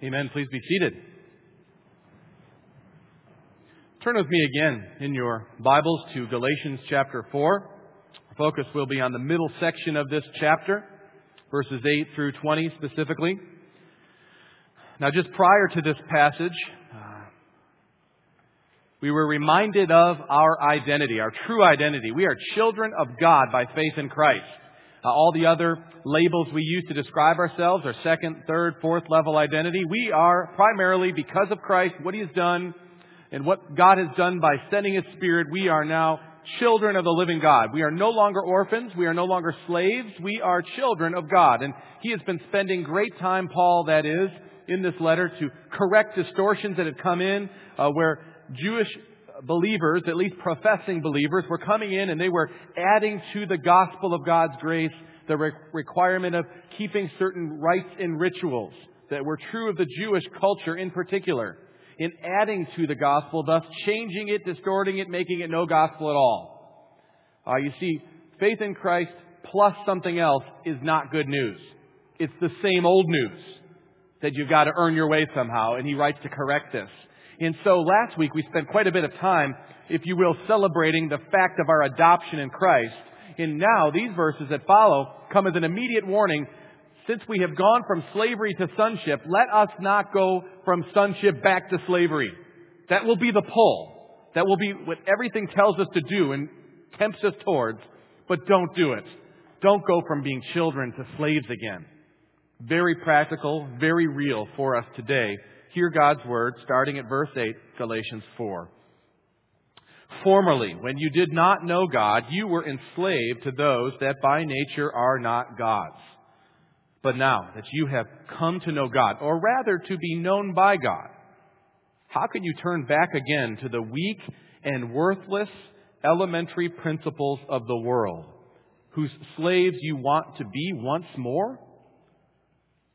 Amen. Please be seated. Turn with me again in your Bibles to Galatians chapter 4. Our focus will be on the middle section of this chapter, verses 8 through 20 specifically. Now, just prior to this passage, uh, we were reminded of our identity, our true identity. We are children of God by faith in Christ. Uh, all the other labels we use to describe ourselves are second, third, fourth level identity. We are primarily, because of Christ, what He has done, and what God has done by sending His Spirit, we are now children of the living God. We are no longer orphans. We are no longer slaves. We are children of God. And He has been spending great time, Paul, that is, in this letter to correct distortions that have come in uh, where Jewish believers, at least professing believers, were coming in and they were adding to the gospel of God's grace the re- requirement of keeping certain rites and rituals that were true of the Jewish culture in particular in adding to the gospel, thus changing it, distorting it, making it no gospel at all. Uh, you see, faith in Christ plus something else is not good news. It's the same old news that you've got to earn your way somehow, and he writes to correct this. And so last week we spent quite a bit of time, if you will, celebrating the fact of our adoption in Christ. And now these verses that follow come as an immediate warning since we have gone from slavery to sonship, let us not go from sonship back to slavery. That will be the pull. That will be what everything tells us to do and tempts us towards, but don't do it. Don't go from being children to slaves again. Very practical, very real for us today. Hear God's word starting at verse 8, Galatians 4. Formerly, when you did not know God, you were enslaved to those that by nature are not God's. But now that you have come to know God, or rather to be known by God, how can you turn back again to the weak and worthless elementary principles of the world, whose slaves you want to be once more?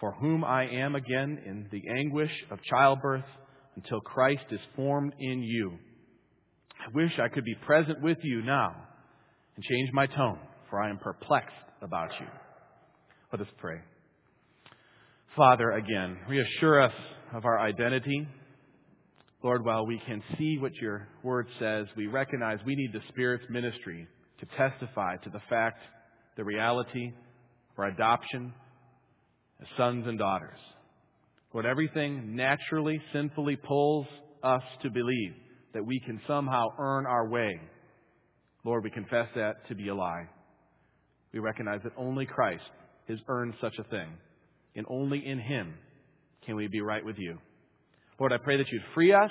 for whom I am again in the anguish of childbirth until Christ is formed in you. I wish I could be present with you now and change my tone for I am perplexed about you. Let us pray. Father, again, reassure us of our identity. Lord, while we can see what your word says, we recognize we need the Spirit's ministry to testify to the fact, the reality our adoption sons and daughters. What everything naturally, sinfully pulls us to believe that we can somehow earn our way. Lord, we confess that to be a lie. We recognize that only Christ has earned such a thing, and only in Him can we be right with you. Lord, I pray that you'd free us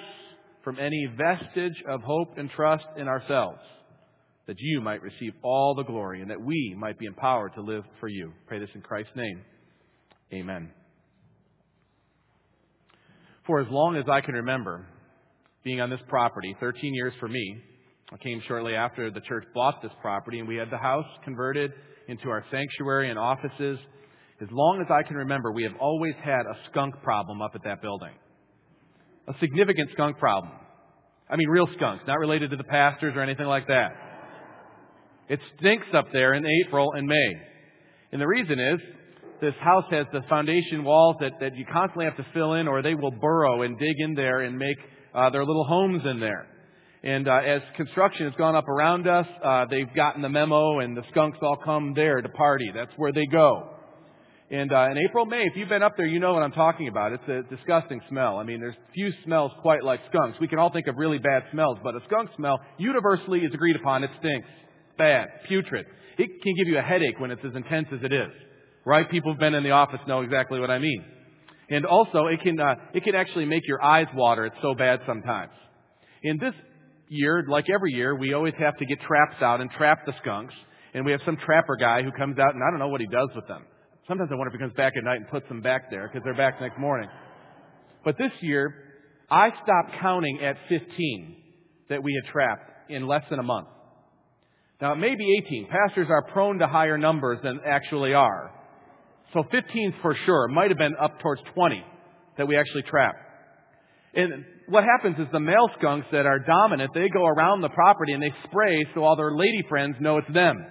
from any vestige of hope and trust in ourselves, that you might receive all the glory, and that we might be empowered to live for you. Pray this in Christ's name. Amen. For as long as I can remember being on this property, 13 years for me, I came shortly after the church bought this property, and we had the house converted into our sanctuary and offices. As long as I can remember, we have always had a skunk problem up at that building. A significant skunk problem. I mean, real skunks, not related to the pastors or anything like that. It stinks up there in April and May. And the reason is, this house has the foundation walls that, that you constantly have to fill in, or they will burrow and dig in there and make uh, their little homes in there. And uh, as construction has gone up around us, uh, they've gotten the memo, and the skunks all come there to party. That's where they go. And uh, in April, May, if you've been up there, you know what I'm talking about. It's a disgusting smell. I mean, there's few smells quite like skunks. We can all think of really bad smells, but a skunk smell universally is agreed upon. It stinks. Bad. Putrid. It can give you a headache when it's as intense as it is. Right? People who've been in the office know exactly what I mean. And also, it can, uh, it can actually make your eyes water. It's so bad sometimes. In this year, like every year, we always have to get traps out and trap the skunks. And we have some trapper guy who comes out and I don't know what he does with them. Sometimes I wonder if he comes back at night and puts them back there because they're back next morning. But this year, I stopped counting at 15 that we had trapped in less than a month. Now, it may be 18. Pastors are prone to higher numbers than actually are. So 15 for sure. It might have been up towards 20 that we actually trapped. And what happens is the male skunks that are dominant, they go around the property and they spray so all their lady friends know it's them.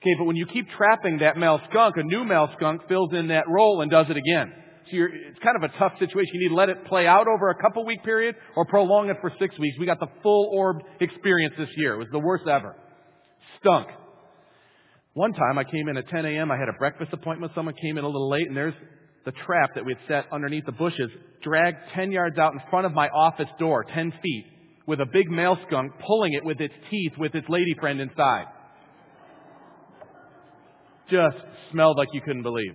Okay, but when you keep trapping that male skunk, a new male skunk fills in that role and does it again. So it's kind of a tough situation. You need to let it play out over a couple week period or prolong it for six weeks. We got the full orb experience this year. It was the worst ever. Stunk. One time I came in at 10 a.m. I had a breakfast appointment. Someone came in a little late and there's the trap that we had set underneath the bushes dragged 10 yards out in front of my office door, 10 feet, with a big male skunk pulling it with its teeth with its lady friend inside just smelled like you couldn't believe.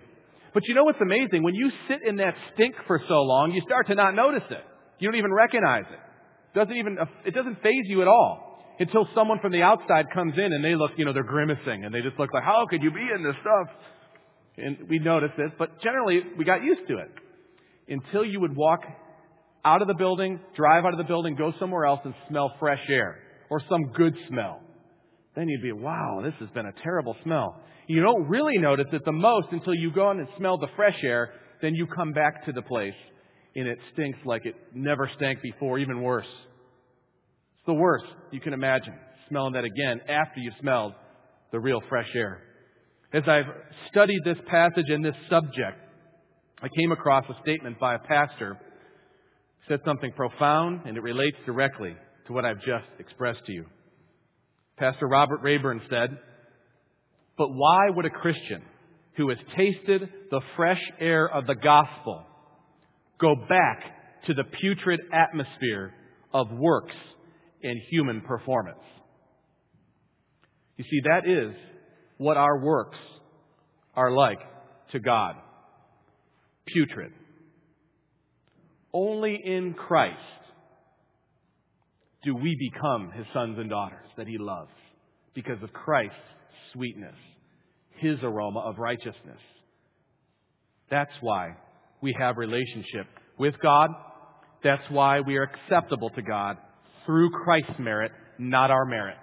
But you know what's amazing? When you sit in that stink for so long, you start to not notice it. You don't even recognize it. doesn't even, it doesn't phase you at all until someone from the outside comes in and they look, you know, they're grimacing and they just look like, how could you be in this stuff? And we notice this, but generally we got used to it until you would walk out of the building, drive out of the building, go somewhere else and smell fresh air or some good smell. Then you'd be, wow, this has been a terrible smell. You don't really notice it the most until you go in and smell the fresh air. Then you come back to the place and it stinks like it never stank before, even worse. It's the worst you can imagine, smelling that again after you've smelled the real fresh air. As I've studied this passage and this subject, I came across a statement by a pastor said something profound and it relates directly to what I've just expressed to you. Pastor Robert Rayburn said, but why would a Christian who has tasted the fresh air of the gospel go back to the putrid atmosphere of works and human performance? You see, that is what our works are like to God. Putrid. Only in Christ do we become his sons and daughters that he loves because of Christ's sweetness, His aroma of righteousness. That's why we have relationship with God. That's why we are acceptable to God through Christ's merit, not our merit.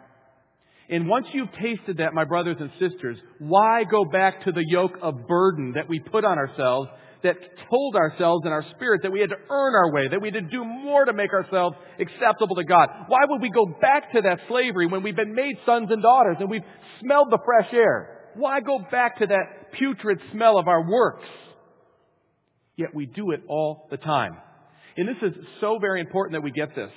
And once you've tasted that, my brothers and sisters, why go back to the yoke of burden that we put on ourselves that told ourselves in our spirit that we had to earn our way, that we had to do more to make ourselves acceptable to God. Why would we go back to that slavery when we've been made sons and daughters and we've smelled the fresh air? Why go back to that putrid smell of our works? Yet we do it all the time. And this is so very important that we get this.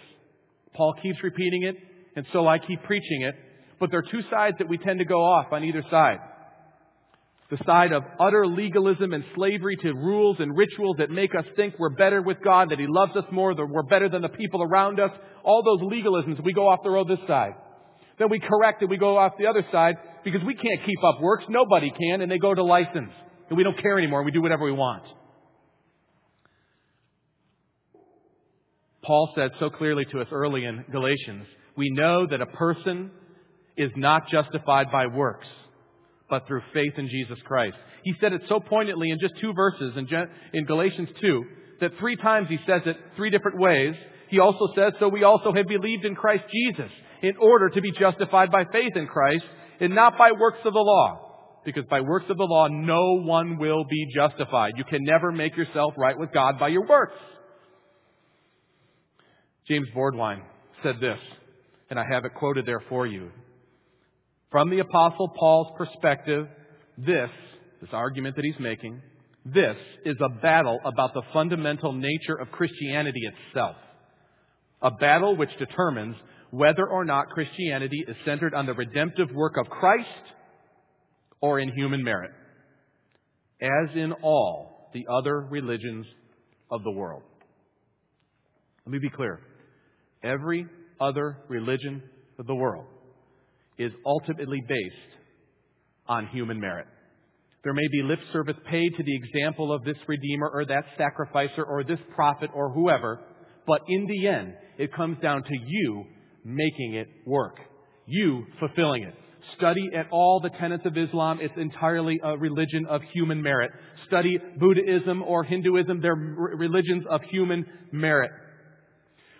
Paul keeps repeating it, and so I keep preaching it. But there are two sides that we tend to go off on either side the side of utter legalism and slavery to rules and rituals that make us think we're better with God, that He loves us more, that we're better than the people around us. All those legalisms, we go off the road this side. Then we correct it, we go off the other side because we can't keep up works. Nobody can, and they go to license. And we don't care anymore. We do whatever we want. Paul said so clearly to us early in Galatians, we know that a person is not justified by works but through faith in Jesus Christ. He said it so poignantly in just two verses in, in Galatians 2 that three times he says it three different ways. He also says, So we also have believed in Christ Jesus in order to be justified by faith in Christ and not by works of the law. Because by works of the law, no one will be justified. You can never make yourself right with God by your works. James Bordwine said this, and I have it quoted there for you. From the Apostle Paul's perspective, this, this argument that he's making, this is a battle about the fundamental nature of Christianity itself. A battle which determines whether or not Christianity is centered on the redemptive work of Christ or in human merit. as in all the other religions of the world. Let me be clear. Every other religion of the world is ultimately based on human merit. There may be lip service paid to the example of this Redeemer or that sacrificer or this prophet or whoever, but in the end, it comes down to you making it work. You fulfilling it. Study at all the tenets of Islam. It's entirely a religion of human merit. Study Buddhism or Hinduism. They're religions of human merit.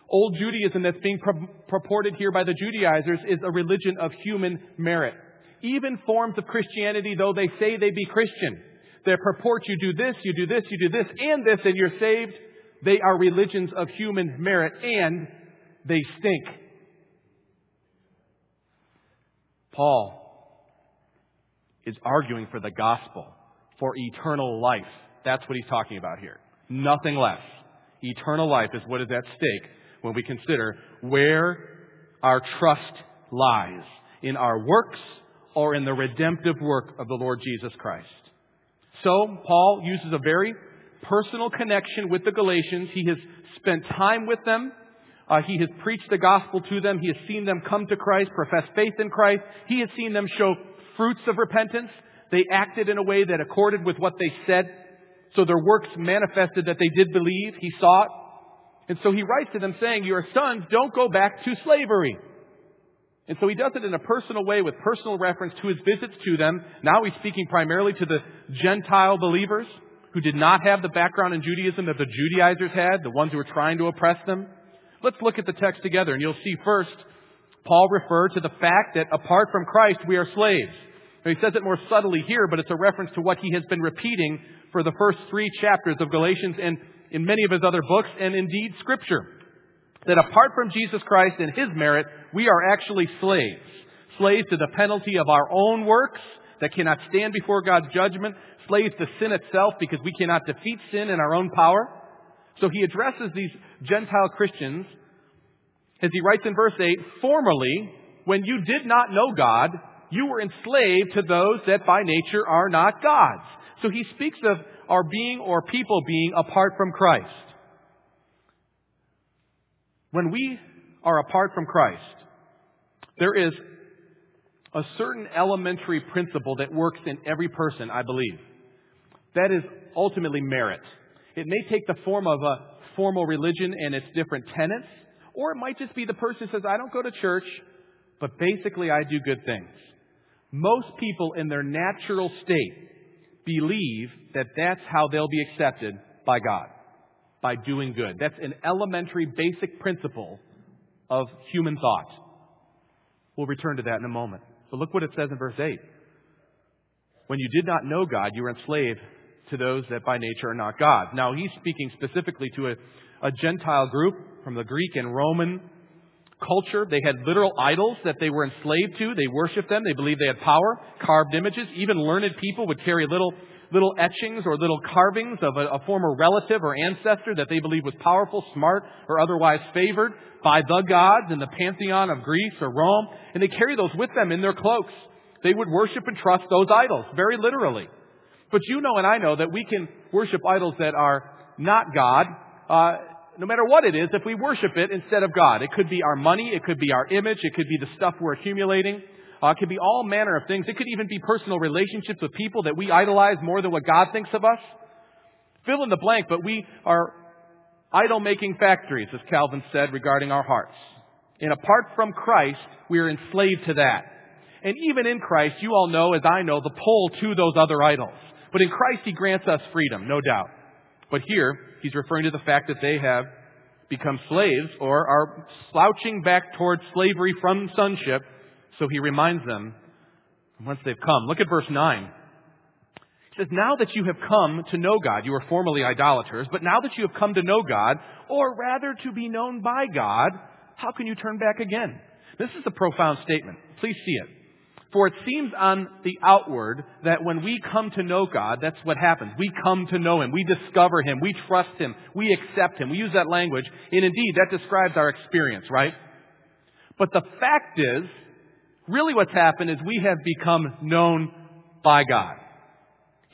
Old Judaism that's being purported here by the Judaizers is a religion of human merit. Even forms of Christianity, though they say they be Christian, they purport you do this, you do this, you do this, and this, and you're saved. They are religions of human merit, and they stink. Paul is arguing for the gospel, for eternal life. That's what he's talking about here. Nothing less. Eternal life is what is at stake when we consider where our trust lies in our works or in the redemptive work of the Lord Jesus Christ. So, Paul uses a very personal connection with the Galatians. He has spent time with them. Uh, he has preached the gospel to them. He has seen them come to Christ, profess faith in Christ. He has seen them show fruits of repentance. They acted in a way that accorded with what they said. So their works manifested that they did believe. He saw it. And so he writes to them saying, Your sons, don't go back to slavery. And so he does it in a personal way with personal reference to his visits to them. Now he's speaking primarily to the Gentile believers who did not have the background in Judaism that the Judaizers had, the ones who were trying to oppress them. Let's look at the text together and you'll see first, Paul referred to the fact that apart from Christ we are slaves. Now, he says it more subtly here, but it's a reference to what he has been repeating for the first three chapters of Galatians and in many of his other books and indeed scripture. That apart from Jesus Christ and his merit, we are actually slaves. Slaves to the penalty of our own works that cannot stand before God's judgment. Slaves to sin itself because we cannot defeat sin in our own power. So he addresses these Gentile Christians as he writes in verse 8, Formerly, when you did not know God, you were enslaved to those that by nature are not God's. So he speaks of our being or people being apart from Christ. When we are apart from Christ, there is a certain elementary principle that works in every person, I believe. That is ultimately merit. It may take the form of a formal religion and its different tenets, or it might just be the person says, I don't go to church, but basically I do good things. Most people in their natural state believe that that's how they'll be accepted by God, by doing good. That's an elementary, basic principle of human thought. We'll return to that in a moment. But look what it says in verse 8. When you did not know God, you were enslaved to those that by nature are not God. Now, he's speaking specifically to a, a Gentile group from the Greek and Roman culture. They had literal idols that they were enslaved to. They worshiped them. They believed they had power, carved images. Even learned people would carry little, little etchings or little carvings of a, a former relative or ancestor that they believed was powerful, smart, or otherwise favored by the gods in the pantheon of Greece or Rome. And they carry those with them in their cloaks. They would worship and trust those idols, very literally. But you know and I know that we can worship idols that are not God. Uh, no matter what it is, if we worship it instead of God. It could be our money, it could be our image, it could be the stuff we're accumulating. Uh, it could be all manner of things. It could even be personal relationships with people that we idolize more than what God thinks of us. Fill in the blank, but we are idol making factories, as Calvin said regarding our hearts. And apart from Christ, we are enslaved to that. And even in Christ, you all know, as I know, the pull to those other idols. But in Christ, He grants us freedom, no doubt. But here, he's referring to the fact that they have become slaves or are slouching back towards slavery from sonship. So he reminds them once they've come. Look at verse 9. He says, Now that you have come to know God, you were formerly idolaters, but now that you have come to know God, or rather to be known by God, how can you turn back again? This is a profound statement. Please see it. For it seems on the outward that when we come to know God, that's what happens. We come to know Him. We discover Him. We trust Him. We accept Him. We use that language. And indeed, that describes our experience, right? But the fact is, really what's happened is we have become known by God.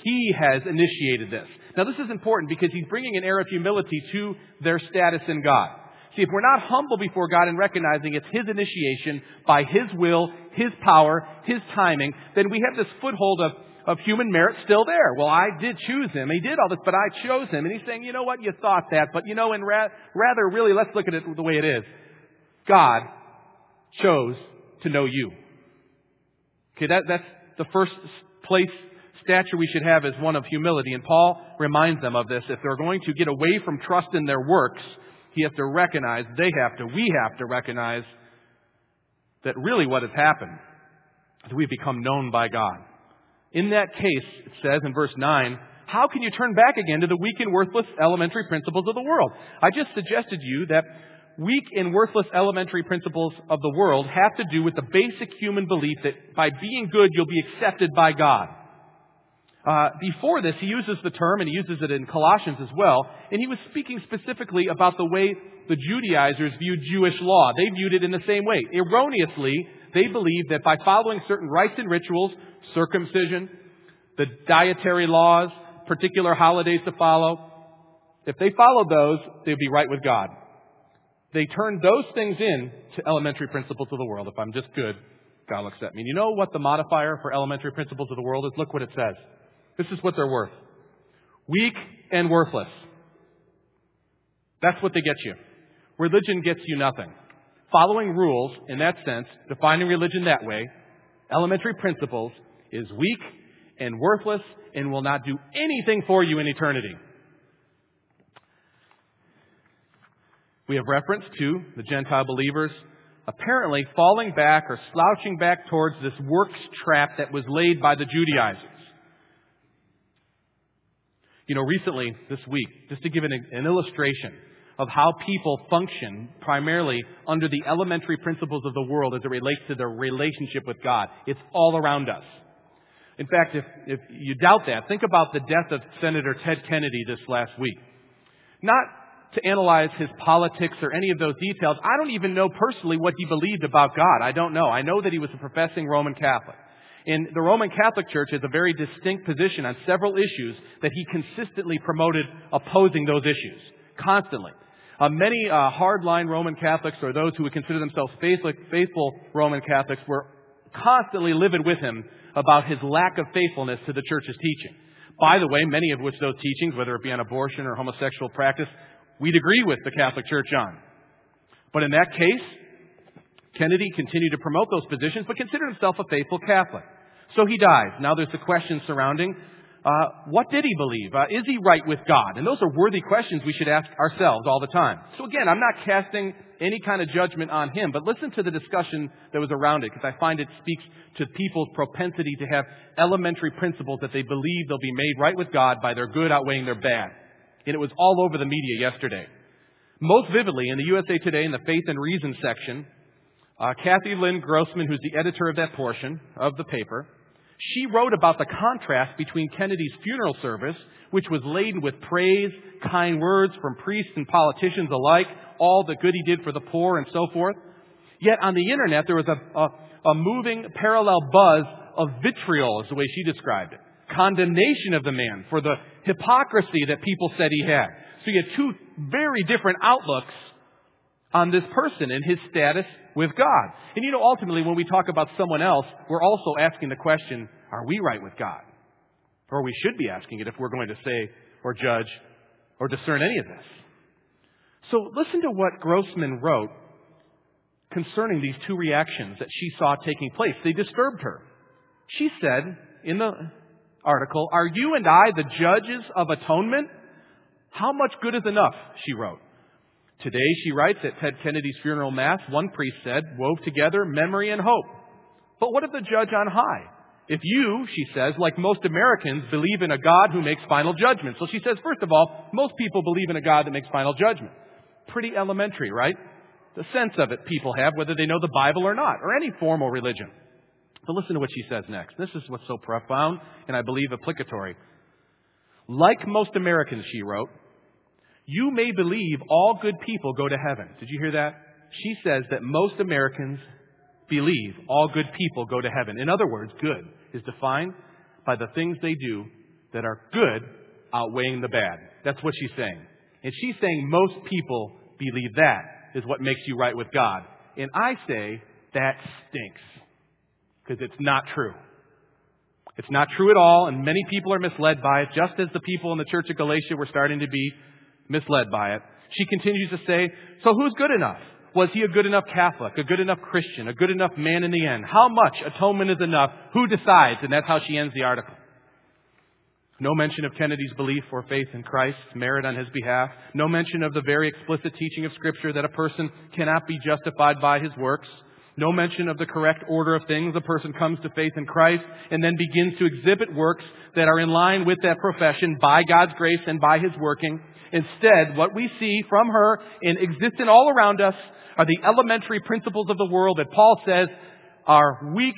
He has initiated this. Now, this is important because he's bringing an air of humility to their status in God. See, if we're not humble before God and recognizing it's His initiation by His will, His power, His timing, then we have this foothold of, of human merit still there. Well, I did choose Him. He did all this, but I chose Him. And He's saying, you know what? You thought that, but you know, and ra- rather, really, let's look at it the way it is. God chose to know you. Okay, that, that's the first place stature we should have is one of humility. And Paul reminds them of this. If they're going to get away from trust in their works, he has to recognize, they have to, we have to recognize that really what has happened is we've become known by God. In that case, it says in verse 9, how can you turn back again to the weak and worthless elementary principles of the world? I just suggested to you that weak and worthless elementary principles of the world have to do with the basic human belief that by being good, you'll be accepted by God. Uh, before this, he uses the term, and he uses it in Colossians as well, and he was speaking specifically about the way the Judaizers viewed Jewish law. They viewed it in the same way. Erroneously, they believed that by following certain rites and rituals, circumcision, the dietary laws, particular holidays to follow, if they followed those, they'd be right with God. They turned those things in to elementary principles of the world. If I'm just good, God will accept me. And you know what the modifier for elementary principles of the world is? Look what it says. This is what they're worth. Weak and worthless. That's what they get you. Religion gets you nothing. Following rules, in that sense, defining religion that way, elementary principles, is weak and worthless and will not do anything for you in eternity. We have reference to the Gentile believers apparently falling back or slouching back towards this works trap that was laid by the Judaizers. You know, recently, this week, just to give an, an illustration of how people function primarily under the elementary principles of the world as it relates to their relationship with God. It's all around us. In fact, if, if you doubt that, think about the death of Senator Ted Kennedy this last week. Not to analyze his politics or any of those details. I don't even know personally what he believed about God. I don't know. I know that he was a professing Roman Catholic. And the Roman Catholic Church has a very distinct position on several issues that he consistently promoted opposing those issues. Constantly. Uh, many uh, hardline Roman Catholics, or those who would consider themselves faithful, faithful Roman Catholics, were constantly livid with him about his lack of faithfulness to the church's teaching. By the way, many of which those teachings, whether it be on abortion or homosexual practice, we'd agree with the Catholic Church on. But in that case, Kennedy continued to promote those positions, but considered himself a faithful Catholic. So he dies. Now there's the question surrounding uh, what did he believe? Uh, is he right with God? And those are worthy questions we should ask ourselves all the time. So again, I'm not casting any kind of judgment on him, but listen to the discussion that was around it, because I find it speaks to people's propensity to have elementary principles that they believe they'll be made right with God by their good outweighing their bad. And it was all over the media yesterday. Most vividly, in the USA Today, in the Faith and Reason section, uh, Kathy Lynn Grossman, who's the editor of that portion of the paper, she wrote about the contrast between Kennedy's funeral service, which was laden with praise, kind words from priests and politicians alike, all the good he did for the poor and so forth. Yet on the internet, there was a, a, a moving parallel buzz of vitriol, is the way she described it. Condemnation of the man for the hypocrisy that people said he had. So you had two very different outlooks on this person and his status with God. And you know, ultimately, when we talk about someone else, we're also asking the question, are we right with God? Or we should be asking it if we're going to say or judge or discern any of this. So listen to what Grossman wrote concerning these two reactions that she saw taking place. They disturbed her. She said in the article, Are you and I the judges of atonement? How much good is enough? She wrote. Today, she writes at Ted Kennedy's funeral mass, one priest said, wove together memory and hope. But what of the judge on high? If you, she says, like most Americans, believe in a God who makes final judgment. So she says, first of all, most people believe in a God that makes final judgment. Pretty elementary, right? The sense of it people have, whether they know the Bible or not, or any formal religion. But listen to what she says next. This is what's so profound and I believe applicatory. Like most Americans, she wrote, you may believe all good people go to heaven. Did you hear that? She says that most Americans believe all good people go to heaven. In other words, good is defined by the things they do that are good outweighing the bad. That's what she's saying. And she's saying most people believe that is what makes you right with God. And I say that stinks because it's not true. It's not true at all, and many people are misled by it, just as the people in the church of Galatia were starting to be misled by it. She continues to say, So who's good enough? Was he a good enough Catholic, a good enough Christian, a good enough man in the end? How much atonement is enough? Who decides? And that's how she ends the article. No mention of Kennedy's belief or faith in Christ's merit on his behalf. No mention of the very explicit teaching of Scripture that a person cannot be justified by his works. No mention of the correct order of things. A person comes to faith in Christ and then begins to exhibit works that are in line with that profession by God's grace and by his working. Instead, what we see from her and existent all around us are the elementary principles of the world that Paul says are weak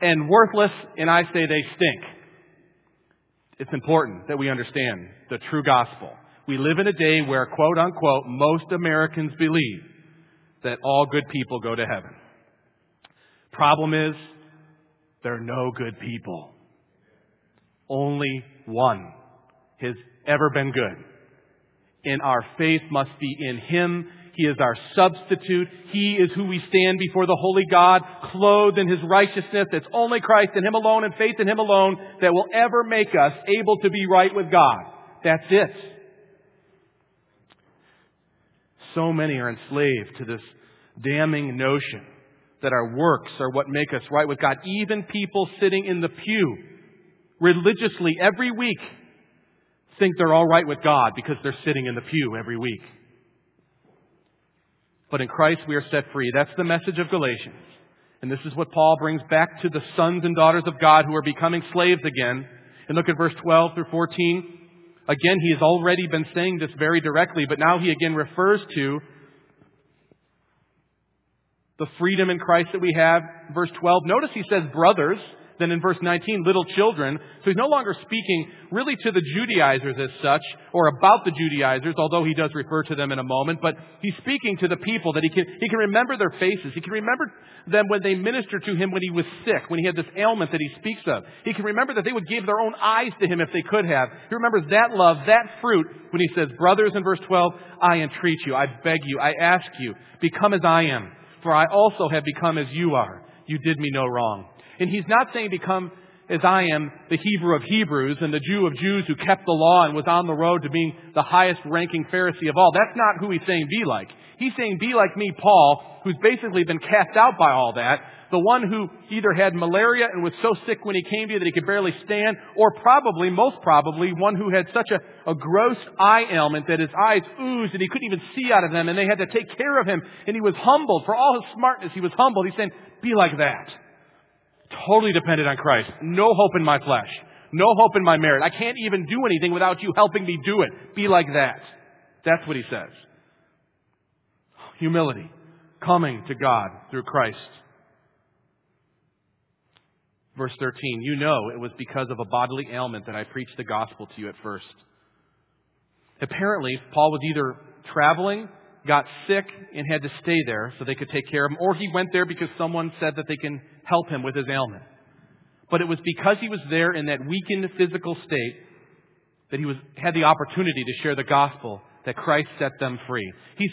and worthless, and I say they stink it's important that we understand the true gospel. We live in a day where, quote unquote, most Americans believe that all good people go to heaven. Problem is, there are no good people. Only one has ever been good. And our faith must be in Him he is our substitute. He is who we stand before the holy God, clothed in His righteousness. It's only Christ and Him alone and faith in Him alone that will ever make us able to be right with God. That's it. So many are enslaved to this damning notion that our works are what make us right with God. Even people sitting in the pew religiously every week think they're all right with God because they're sitting in the pew every week but in Christ we are set free. That's the message of Galatians. And this is what Paul brings back to the sons and daughters of God who are becoming slaves again. And look at verse 12 through 14. Again, he has already been saying this very directly, but now he again refers to the freedom in Christ that we have. Verse 12. Notice he says brothers than in verse 19, little children. So he's no longer speaking really to the Judaizers as such, or about the Judaizers, although he does refer to them in a moment, but he's speaking to the people that he can, he can remember their faces. He can remember them when they ministered to him when he was sick, when he had this ailment that he speaks of. He can remember that they would give their own eyes to him if they could have. He remembers that love, that fruit, when he says, Brothers, in verse 12, I entreat you, I beg you, I ask you, become as I am, for I also have become as you are. You did me no wrong. And he's not saying become as I am the Hebrew of Hebrews and the Jew of Jews who kept the law and was on the road to being the highest ranking Pharisee of all. That's not who he's saying be like. He's saying be like me, Paul, who's basically been cast out by all that. The one who either had malaria and was so sick when he came to you that he could barely stand, or probably, most probably, one who had such a, a gross eye ailment that his eyes oozed and he couldn't even see out of them and they had to take care of him and he was humbled. For all his smartness, he was humbled. He's saying, be like that. Totally dependent on Christ. No hope in my flesh. No hope in my merit. I can't even do anything without you helping me do it. Be like that. That's what he says. Humility. Coming to God through Christ. Verse 13, you know it was because of a bodily ailment that I preached the gospel to you at first. Apparently, Paul was either traveling, got sick, and had to stay there so they could take care of him, or he went there because someone said that they can help him with his ailment. But it was because he was there in that weakened physical state that he was, had the opportunity to share the gospel that Christ set them free. He's,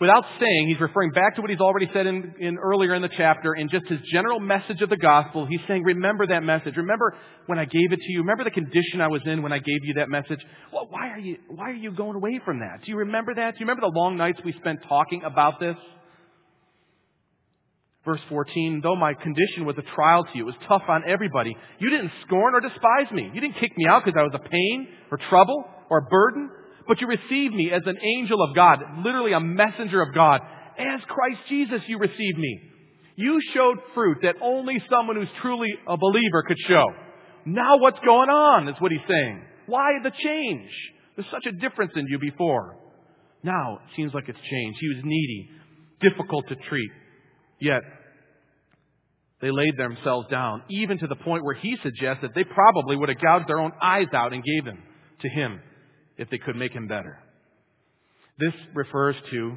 without saying, he's referring back to what he's already said in, in earlier in the chapter in just his general message of the gospel. He's saying, remember that message. Remember when I gave it to you. Remember the condition I was in when I gave you that message. Well, why are you, why are you going away from that? Do you remember that? Do you remember the long nights we spent talking about this? Verse 14, though my condition was a trial to you, it was tough on everybody. You didn't scorn or despise me. You didn't kick me out because I was a pain or trouble or a burden, but you received me as an angel of God, literally a messenger of God. As Christ Jesus, you received me. You showed fruit that only someone who's truly a believer could show. Now what's going on is what he's saying. Why the change? There's such a difference in you before. Now it seems like it's changed. He was needy, difficult to treat. Yet, they laid themselves down, even to the point where he suggests that they probably would have gouged their own eyes out and gave them to him if they could make him better. This refers to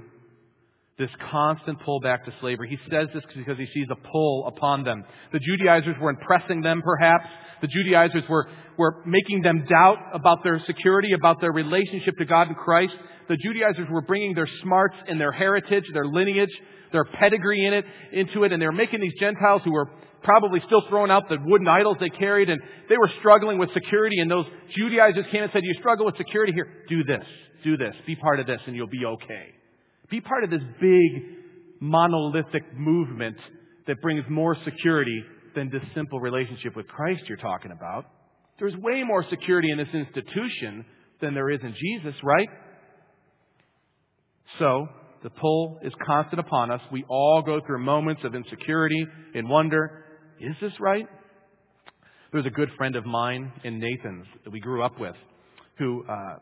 this constant pull back to slavery. He says this because he sees a pull upon them. The Judaizers were impressing them, perhaps. The Judaizers were, were making them doubt about their security, about their relationship to God and Christ. The Judaizers were bringing their smarts and their heritage, their lineage, their pedigree in it, into it, and they were making these Gentiles who were probably still throwing out the wooden idols they carried, and they were struggling with security, and those Judaizers came and said, you struggle with security here? Do this. Do this. Be part of this, and you'll be okay. Be part of this big, monolithic movement that brings more security than this simple relationship with Christ you're talking about. There's way more security in this institution than there is in Jesus, right? So, the pull is constant upon us. We all go through moments of insecurity and wonder, is this right? There's a good friend of mine in Nathan's that we grew up with who uh,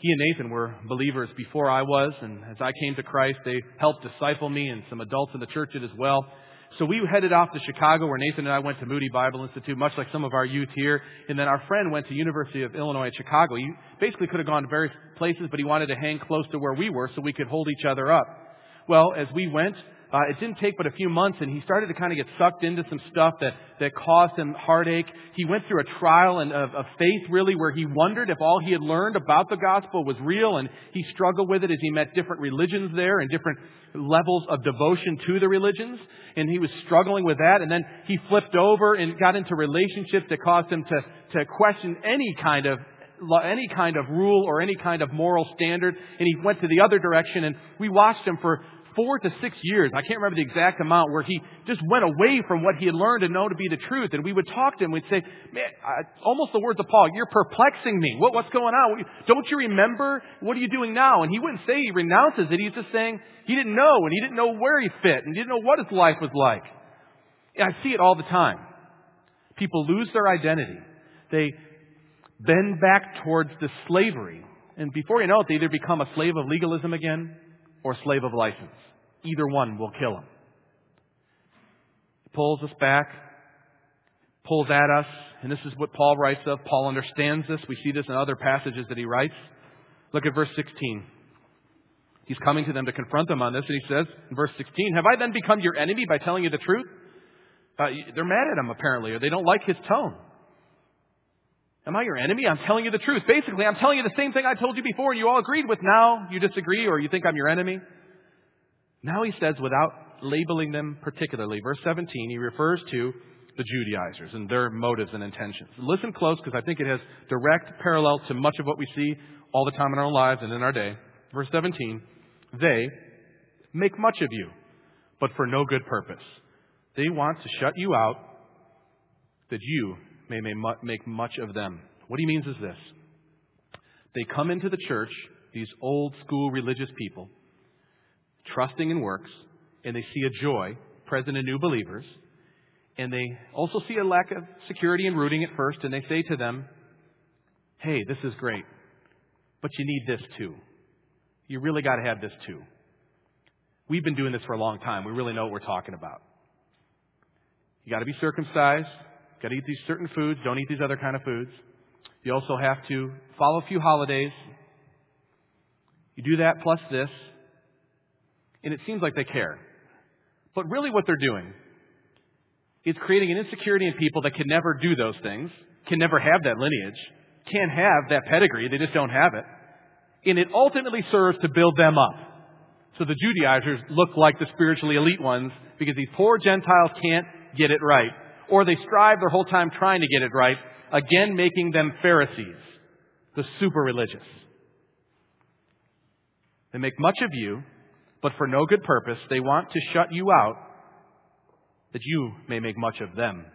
he and Nathan were believers before I was, and as I came to Christ, they helped disciple me, and some adults in the church did as well. So we headed off to Chicago, where Nathan and I went to Moody Bible Institute, much like some of our youth here. And then our friend went to University of Illinois at Chicago. He basically could have gone to various places, but he wanted to hang close to where we were so we could hold each other up. Well, as we went, uh, it didn't take but a few months, and he started to kind of get sucked into some stuff that, that caused him heartache. He went through a trial and of, of faith, really, where he wondered if all he had learned about the gospel was real, and he struggled with it as he met different religions there and different levels of devotion to the religions, and he was struggling with that. And then he flipped over and got into relationships that caused him to, to question any kind of any kind of rule or any kind of moral standard, and he went to the other direction, and we watched him for four to six years, I can't remember the exact amount, where he just went away from what he had learned and known to be the truth. And we would talk to him, we'd say, man, I, almost the words of Paul, you're perplexing me. What, what's going on? Don't you remember? What are you doing now? And he wouldn't say he renounces it. He's just saying he didn't know, and he didn't know where he fit, and he didn't know what his life was like. And I see it all the time. People lose their identity. They bend back towards the slavery. And before you know it, they either become a slave of legalism again or slave of license. Either one will kill him. pulls us back, pulls at us, and this is what Paul writes of. Paul understands this. We see this in other passages that he writes. Look at verse 16. He's coming to them to confront them on this, and he says in verse 16, Have I then become your enemy by telling you the truth? Uh, they're mad at him, apparently, or they don't like his tone. Am I your enemy? I'm telling you the truth. Basically, I'm telling you the same thing I told you before and you all agreed with. Now you disagree or you think I'm your enemy. Now he says, without labeling them particularly, verse 17, he refers to the Judaizers and their motives and intentions. Listen close because I think it has direct parallel to much of what we see all the time in our lives and in our day. Verse 17, they make much of you, but for no good purpose. They want to shut you out that you may make much of them. What he means is this. They come into the church, these old school religious people, trusting in works, and they see a joy present in new believers, and they also see a lack of security and rooting at first, and they say to them, Hey, this is great, but you need this too. You really got to have this too. We've been doing this for a long time. We really know what we're talking about. You got to be circumcised. Got to eat these certain foods. Don't eat these other kind of foods. You also have to follow a few holidays. You do that plus this. And it seems like they care. But really what they're doing is creating an insecurity in people that can never do those things, can never have that lineage, can't have that pedigree. They just don't have it. And it ultimately serves to build them up. So the Judaizers look like the spiritually elite ones because these poor Gentiles can't get it right or they strive their whole time trying to get it right, again making them Pharisees, the super religious. They make much of you, but for no good purpose. They want to shut you out that you may make much of them.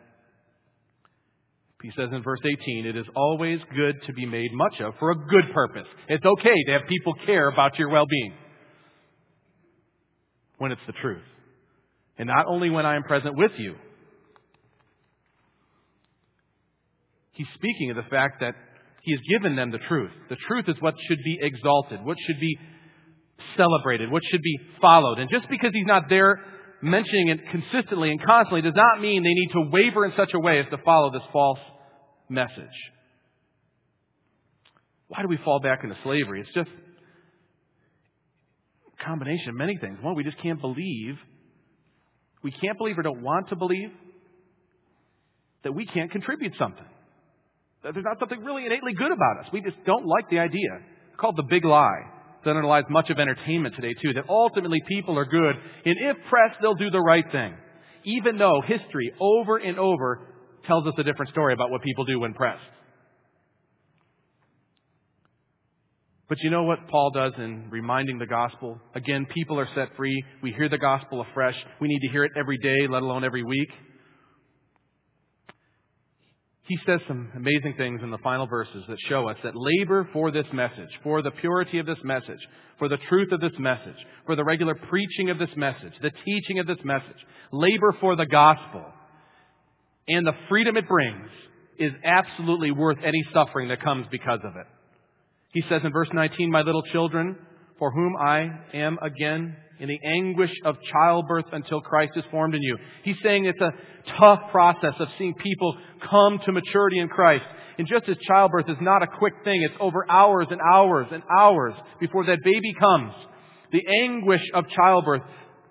He says in verse 18, it is always good to be made much of for a good purpose. It's okay to have people care about your well-being when it's the truth. And not only when I am present with you, He's speaking of the fact that he has given them the truth. The truth is what should be exalted, what should be celebrated, what should be followed. And just because he's not there mentioning it consistently and constantly does not mean they need to waver in such a way as to follow this false message. Why do we fall back into slavery? It's just a combination of many things. One, we just can't believe. We can't believe or don't want to believe that we can't contribute something. There's not something really innately good about us. We just don't like the idea. It's called the big lie. That underlies much of entertainment today, too, that ultimately people are good, and if pressed, they'll do the right thing. Even though history over and over tells us a different story about what people do when pressed. But you know what Paul does in reminding the gospel? Again, people are set free. We hear the gospel afresh. We need to hear it every day, let alone every week. He says some amazing things in the final verses that show us that labor for this message, for the purity of this message, for the truth of this message, for the regular preaching of this message, the teaching of this message, labor for the gospel, and the freedom it brings is absolutely worth any suffering that comes because of it. He says in verse 19, My little children, for whom I am again in the anguish of childbirth until Christ is formed in you. He's saying it's a tough process of seeing people come to maturity in Christ. And just as childbirth is not a quick thing, it's over hours and hours and hours before that baby comes. The anguish of childbirth,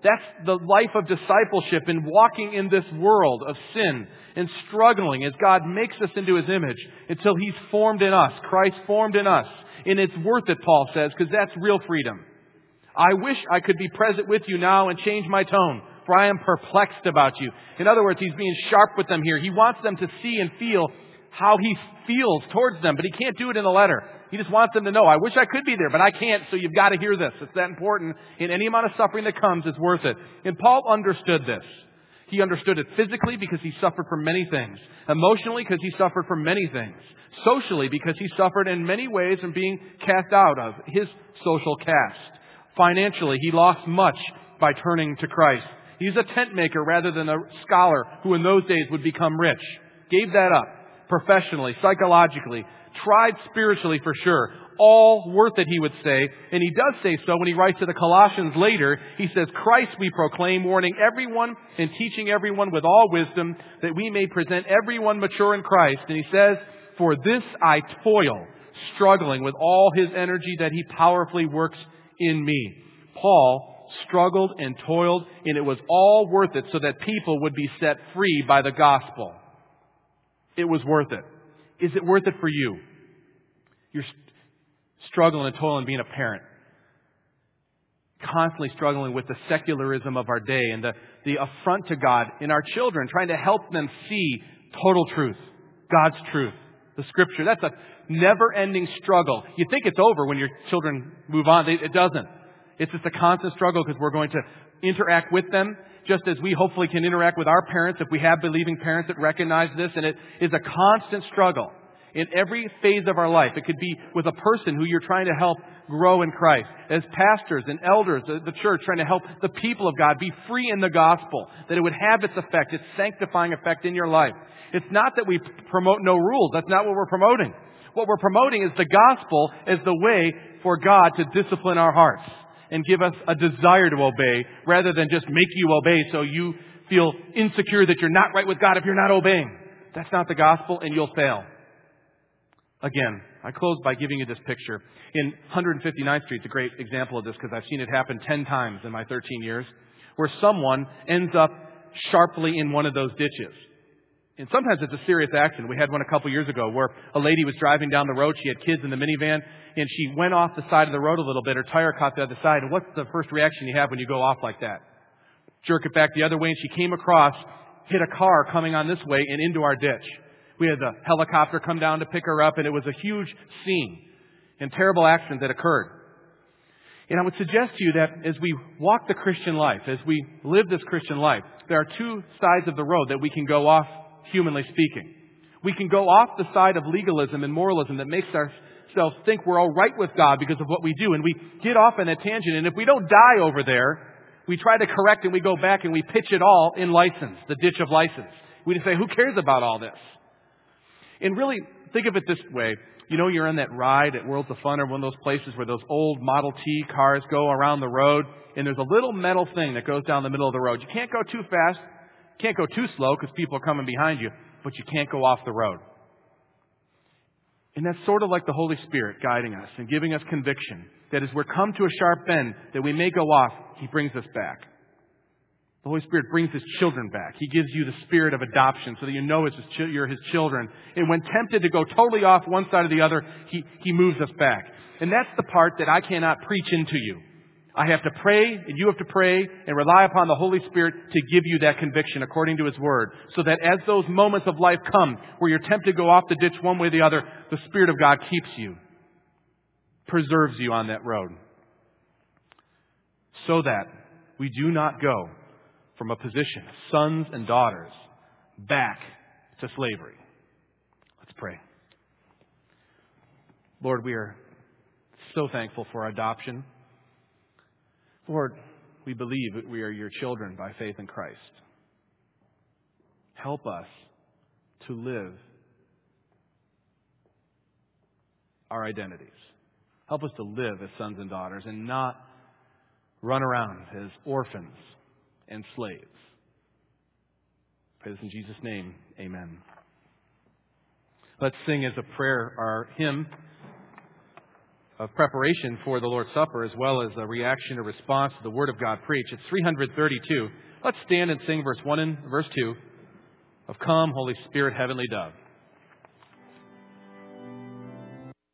that's the life of discipleship in walking in this world of sin and struggling as God makes us into His image until He's formed in us, Christ formed in us. And it's worth it, Paul says, because that's real freedom. I wish I could be present with you now and change my tone, for I am perplexed about you. In other words, he's being sharp with them here. He wants them to see and feel how he feels towards them, but he can't do it in a letter. He just wants them to know, I wish I could be there, but I can't, so you've got to hear this. It's that important. And any amount of suffering that comes is worth it. And Paul understood this. He understood it physically because he suffered from many things. Emotionally because he suffered from many things. Socially because he suffered in many ways from being cast out of his social caste. Financially, he lost much by turning to Christ. He's a tent maker rather than a scholar who in those days would become rich. Gave that up. Professionally, psychologically, tried spiritually for sure. All worth it, he would say. And he does say so when he writes to the Colossians later. He says, Christ we proclaim, warning everyone and teaching everyone with all wisdom that we may present everyone mature in Christ. And he says, For this I toil, struggling with all his energy that he powerfully works in me. Paul struggled and toiled, and it was all worth it so that people would be set free by the gospel. It was worth it. Is it worth it for you? You're struggling and toiling being a parent. Constantly struggling with the secularism of our day and the, the affront to God in our children, trying to help them see total truth, God's truth, the scripture. That's a never ending struggle. You think it's over when your children move on. It doesn't. It's just a constant struggle because we're going to interact with them just as we hopefully can interact with our parents if we have believing parents that recognize this. And it is a constant struggle in every phase of our life. It could be with a person who you're trying to help grow in Christ. As pastors and elders of the church trying to help the people of God be free in the gospel, that it would have its effect, its sanctifying effect in your life. It's not that we promote no rules. That's not what we're promoting. What we're promoting is the gospel as the way for God to discipline our hearts and give us a desire to obey rather than just make you obey so you feel insecure that you're not right with God if you're not obeying. That's not the gospel and you'll fail. Again, I close by giving you this picture. In 159th Street, it's a great example of this because I've seen it happen 10 times in my 13 years, where someone ends up sharply in one of those ditches. And sometimes it's a serious accident. We had one a couple years ago where a lady was driving down the road. She had kids in the minivan, and she went off the side of the road a little bit. Her tire caught the other side. And what's the first reaction you have when you go off like that? Jerk it back the other way, and she came across, hit a car coming on this way, and into our ditch. We had the helicopter come down to pick her up, and it was a huge scene and terrible accident that occurred. And I would suggest to you that as we walk the Christian life, as we live this Christian life, there are two sides of the road that we can go off humanly speaking. We can go off the side of legalism and moralism that makes ourselves think we're all right with God because of what we do, and we get off on a tangent. And if we don't die over there, we try to correct and we go back and we pitch it all in license, the ditch of license. We just say, who cares about all this? And really, think of it this way. You know, you're on that ride at Worlds of Fun or one of those places where those old Model T cars go around the road, and there's a little metal thing that goes down the middle of the road. You can't go too fast, can't go too slow because people are coming behind you, but you can't go off the road. And that's sort of like the Holy Spirit guiding us and giving us conviction. That as we're come to a sharp bend that we may go off, He brings us back. The Holy Spirit brings His children back. He gives you the spirit of adoption so that you know his, you're His children. And when tempted to go totally off one side or the other, He, he moves us back. And that's the part that I cannot preach into you. I have to pray, and you have to pray, and rely upon the Holy Spirit to give you that conviction according to His Word. So that as those moments of life come where you're tempted to go off the ditch one way or the other, the Spirit of God keeps you, preserves you on that road. So that we do not go from a position of sons and daughters back to slavery. Let's pray. Lord, we are so thankful for our adoption. Lord, we believe that we are your children by faith in Christ. Help us to live our identities. Help us to live as sons and daughters and not run around as orphans and slaves. Pray this in Jesus' name. Amen. Let's sing as a prayer our hymn of preparation for the Lord's Supper as well as a reaction or response to the Word of God preached. It's 332. Let's stand and sing verse 1 and verse 2 of Come, Holy Spirit, Heavenly Dove.